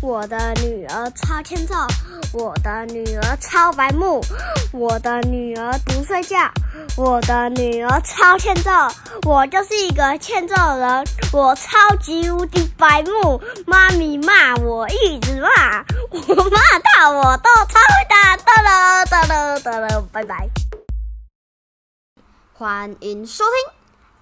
我的女儿超欠揍，我的女儿超白目，我的女儿不睡觉，我的女儿超欠揍。我就是一个欠揍人，我超级无敌白目。妈咪骂我一直骂，我骂到我都超会打。哒了哒了哒了，拜拜。欢迎收听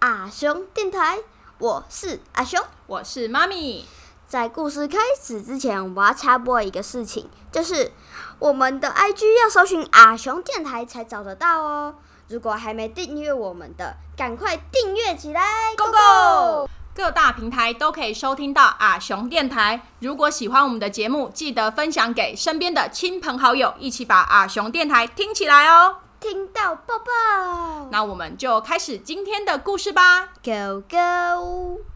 阿雄电台，我是阿雄。我是妈咪。在故事开始之前，我要插播一个事情，就是我们的 IG 要搜寻阿雄电台才找得到哦。如果还没订阅我们的，赶快订阅起来，Go Go！各大平台都可以收听到阿雄电台。如果喜欢我们的节目，记得分享给身边的亲朋好友，一起把阿雄电台听起来哦。听到抱抱。那我们就开始今天的故事吧，Go Go！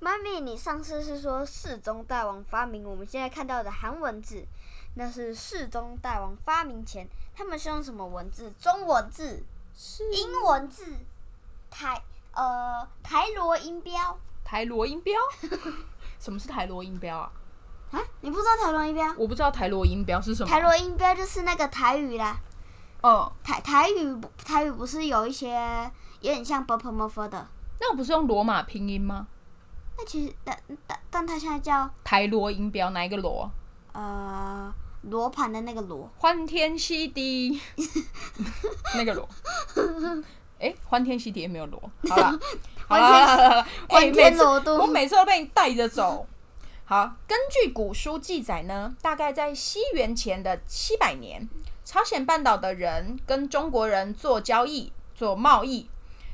妈咪，你上次是说世宗大王发明我们现在看到的韩文字，那是世宗大王发明前，他们是用什么文字？中文字、英文字、台呃台罗音标？台罗音标？什么是台罗音标啊？啊，你不知道台罗音标？我不知道台罗音标是什么。台罗音标就是那个台语啦。哦，台台语台语不是有一些有点像 b p m f 的？那不是用罗马拼音吗？那其实，但但但它现在叫台罗音标，哪一个罗？呃，罗盘的那个罗。欢天喜地，那个罗。哎，欢天喜地也没有罗。好了，好了，欢天罗都。我每次都被你带着走。好，根据古书记载呢，大概在西元前的七百年，朝鲜半岛的人跟中国人做交易、做贸易。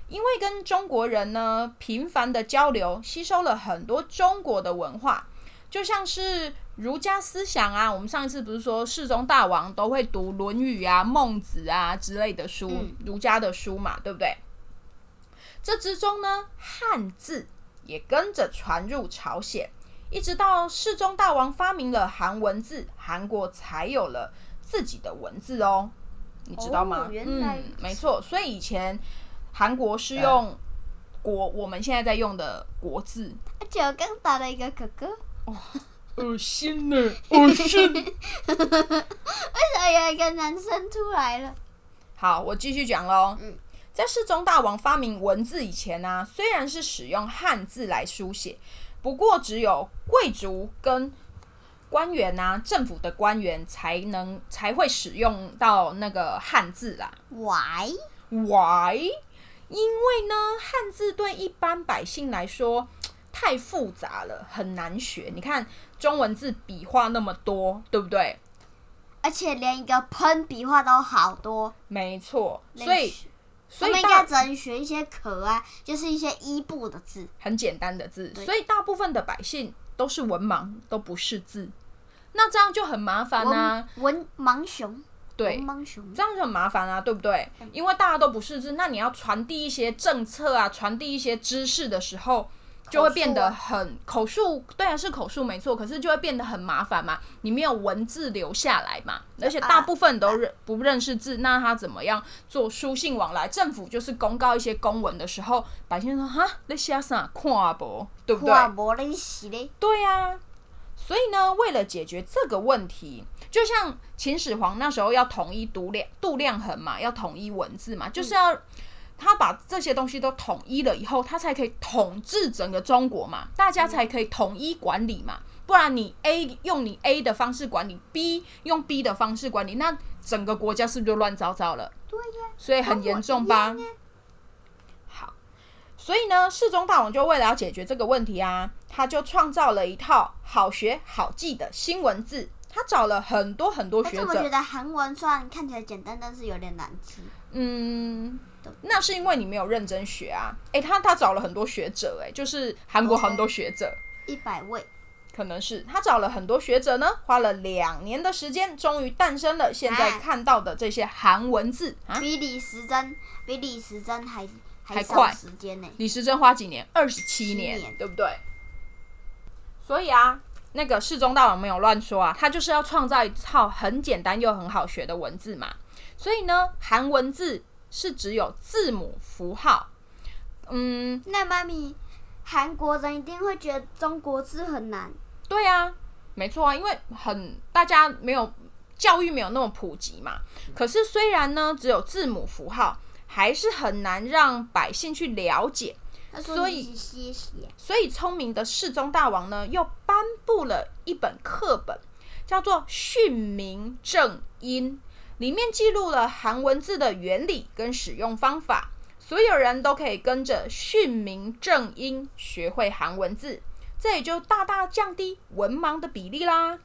因为跟中国人呢频繁的交流，吸收了很多中国的文化，就像是儒家思想啊。我们上一次不是说世宗大王都会读《论语》啊、《孟子》啊之类的书，儒家的书嘛，对不对？这之中呢，汉字也跟着传入朝鲜，一直到世宗大王发明了韩文字，韩国才有了自己的文字哦。你知道吗？嗯，没错。所以以前。韩国是用国我们现在在用的国字。而且我刚打了一个哥哥。哦，恶心呢，恶心。为什么有一个男生出来了？好，我继续讲喽。嗯，在世宗大王发明文字以前呢，虽然是使用汉字来书写，不过只有贵族跟官员啊，政府的官员才能才会使用到那个汉字啦。Why？Why？因为呢，汉字对一般百姓来说 太复杂了，很难学。你看中文字笔画那么多，对不对？而且连一个喷笔画都好多。没错，所以所以应该只能学一些可啊，就是一些一部的字，很简单的字。所以大部分的百姓都是文盲，都不识字。那这样就很麻烦啊，文盲熊。对，这样就很麻烦啊，对不对？因为大家都不识字，那你要传递一些政策啊，传递一些知识的时候，就会变得很口述。对啊，是口述没错，可是就会变得很麻烦嘛。你没有文字留下来嘛，而且大部分都认不认识字，那他怎么样做书信往来？政府就是公告一些公文的时候，百姓说哈，那写啥看不？对不对？你是嘞？对呀。所以呢，为了解决这个问题，就像秦始皇那时候要统一度量度量衡嘛，要统一文字嘛，就是要他把这些东西都统一了以后，他才可以统治整个中国嘛，大家才可以统一管理嘛。不然你 A 用你 A 的方式管理，B 用 B 的方式管理，那整个国家是不是就乱糟糟了？对呀，所以很严重吧。好所以呢，世宗大王就为了要解决这个问题啊，他就创造了一套好学好记的新文字。他找了很多很多学者。我觉得韩文虽然看起来简单，但是有点难记。嗯，那是因为你没有认真学啊。哎，他他找了很多学者，哎，就是韩国很多学者，一百位，可能是他找了很多学者呢，花了两年的时间，终于诞生了现在看到的这些韩文字。比李时珍，比李时珍还。还快时间呢？李时珍花几年？二十七年，对不对？所以啊，那个世宗大王没有乱说啊，他就是要创造一套很简单又很好学的文字嘛。所以呢，韩文字是只有字母符号。嗯，那妈咪，韩国人一定会觉得中国字很难。对啊，没错啊，因为很大家没有教育没有那么普及嘛。可是虽然呢只有字母符号，还是很难让百姓去了解。所以。所以聪明的世宗大王呢，又颁布了一本课本，叫做《训民正音》，里面记录了韩文字的原理跟使用方法，所有人都可以跟着训民正音学会韩文字，这也就大大降低文盲的比例啦。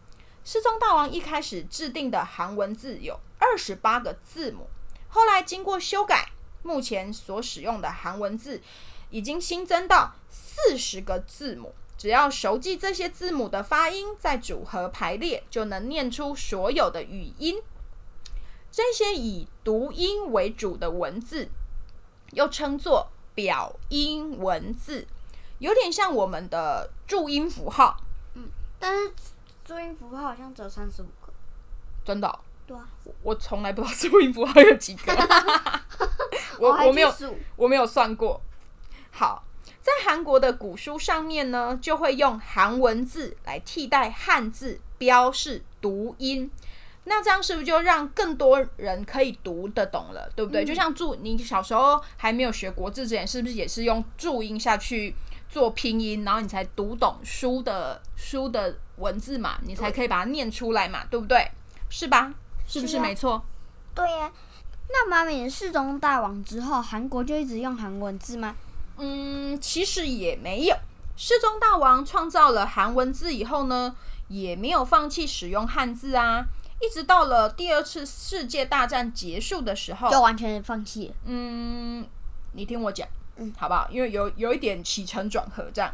世宗大王一开始制定的韩文字有二十八个字母，后来经过修改，目前所使用的韩文字。已经新增到四十个字母，只要熟记这些字母的发音，再组合排列，就能念出所有的语音。这些以读音为主的文字，又称作表音文字，有点像我们的注音符号。嗯，但是注音符号好像只有三十五个。真的？对啊。我从来不知道注音符号有几个。我我没有，我没有算过。好，在韩国的古书上面呢，就会用韩文字来替代汉字标示读音。那这样是不是就让更多人可以读得懂了？对不对？就像注，你小时候还没有学国字之前，是不是也是用注音下去做拼音，然后你才读懂书的书的文字嘛？你才可以把它念出来嘛？对不对？是吧？是不是没错？对呀。那妈咪世宗大王之后，韩国就一直用韩文字吗？嗯，其实也没有。世宗大王创造了韩文字以后呢，也没有放弃使用汉字啊。一直到了第二次世界大战结束的时候，就完全放弃。嗯，你听我讲，嗯，好不好？因为有有一点起承转合这样。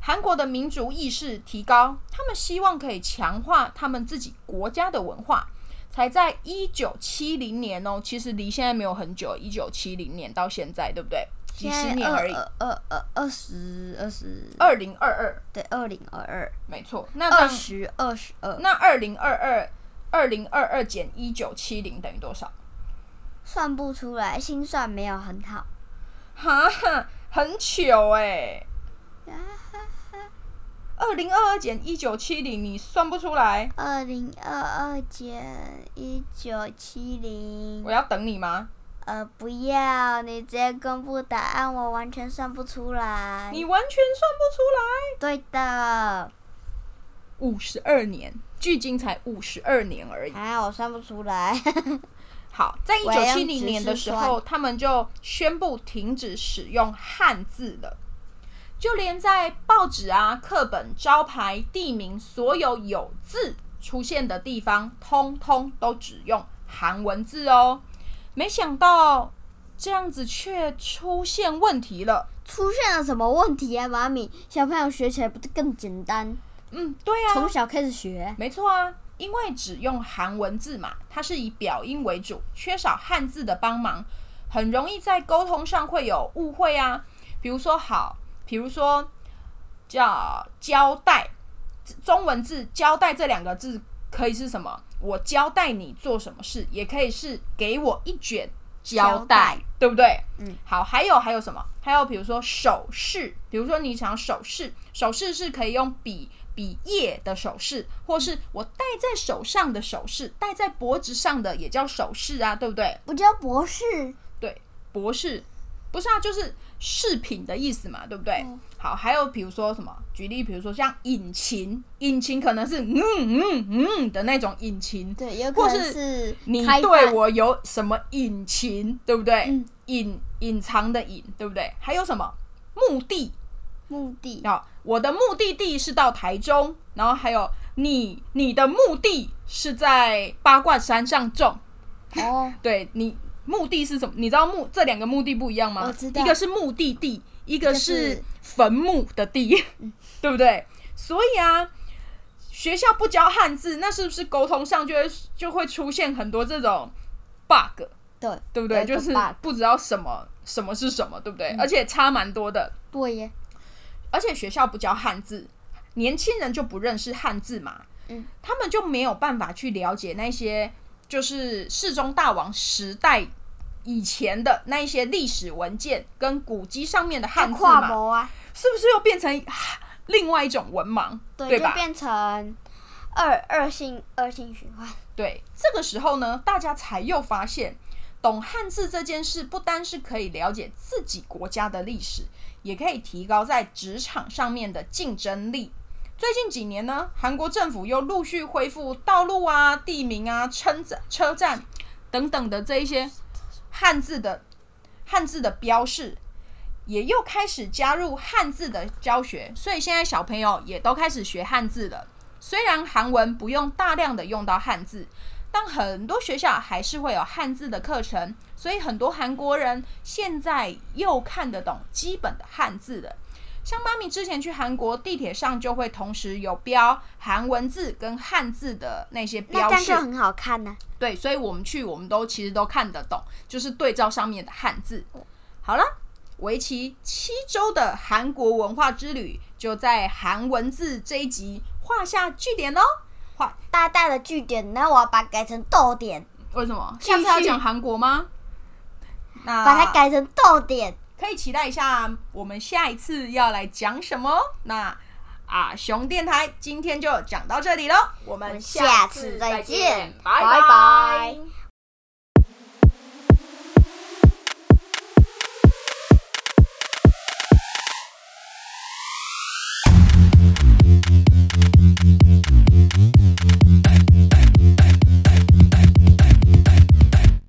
韩国的民族意识提高，他们希望可以强化他们自己国家的文化，才在一九七零年哦，其实离现在没有很久，一九七零年到现在，对不对？几十年而已，二二二十二十二零二二，对，二零二二，没错。那二十二十二，那二零二二二零二二减一九七零等于多少？算不出来，心算没有很好。哈，很糗哎！二零二二减一九七零，你算不出来？二零二二减一九七零，我要等你吗？呃，不要，你直接公布答案，我完全算不出来。你完全算不出来？对的，五十二年，距今才五十二年而已。哎，我算不出来。好，在一九七零年的时候，他们就宣布停止使用汉字了，就连在报纸啊、课本、招牌、地名，所有有字出现的地方，通通都只用韩文字哦。没想到这样子却出现问题了。出现了什么问题啊，妈咪？小朋友学起来不是更简单？嗯，对啊，从小开始学。没错啊，因为只用韩文字嘛，它是以表音为主，缺少汉字的帮忙，很容易在沟通上会有误会啊。比如说，好，比如说叫交代，中文字“交代”这两个字可以是什么？我交代你做什么事，也可以是给我一卷胶带，对不对？嗯，好，还有还有什么？还有比如说手势，比如说你想手势，手势是可以用笔笔叶的手势，或是我戴在手上的首饰，戴在脖子上的也叫首饰啊，对不对？不叫博士，对，博士不是啊，就是饰品的意思嘛，对不对？好，还有比如说什么？举例，比如说像引擎，引擎可能是嗯嗯嗯的那种引擎，对，有可能是你对我有什么引擎，对不对？隐隐藏的隐，对不对？还有什么目的？目的啊，我的目的地是到台中，然后还有你你的目的是在八卦山上种哦，对你目的是什么？你知道目这两个目的不一样吗？我知道，一个是目的地，一个是。坟墓的地，对不对？所以啊，学校不教汉字，那是不是沟通上就会就会出现很多这种 bug？对，对不对？就是不知道什么什么是什么，对不对？而且差蛮多的。对耶。而且学校不教汉字，年轻人就不认识汉字嘛。嗯。他们就没有办法去了解那些就是世宗大王时代。以前的那一些历史文件跟古籍上面的汉字嘛，是不是又变成另外一种文盲？对，就变成二恶性恶性循环。对，这个时候呢，大家才又发现，懂汉字这件事不单是可以了解自己国家的历史，也可以提高在职场上面的竞争力。最近几年呢，韩国政府又陆续恢复道路啊、地名啊、车站、车站等等的这一些汉字的汉字的标示，也又开始加入汉字的教学，所以现在小朋友也都开始学汉字了。虽然韩文不用大量的用到汉字，但很多学校还是会有汉字的课程，所以很多韩国人现在又看得懂基本的汉字了。像妈咪之前去韩国地铁上就会同时有标韩文字跟汉字的那些那这标示样就，很好看呢、对，所以我们去我们都其实都看得懂，就是对照上面的汉字。好了，为期七周的韩国文化之旅就在韩文字这一集画下句点喽。画大大的句点，然后我要把它改成逗点，为什么？下次要讲韩国吗？那把它改成逗点。可以期待一下，我们下一次要来讲什么？那啊，熊电台今天就讲到这里喽，我们下次次再见拜拜。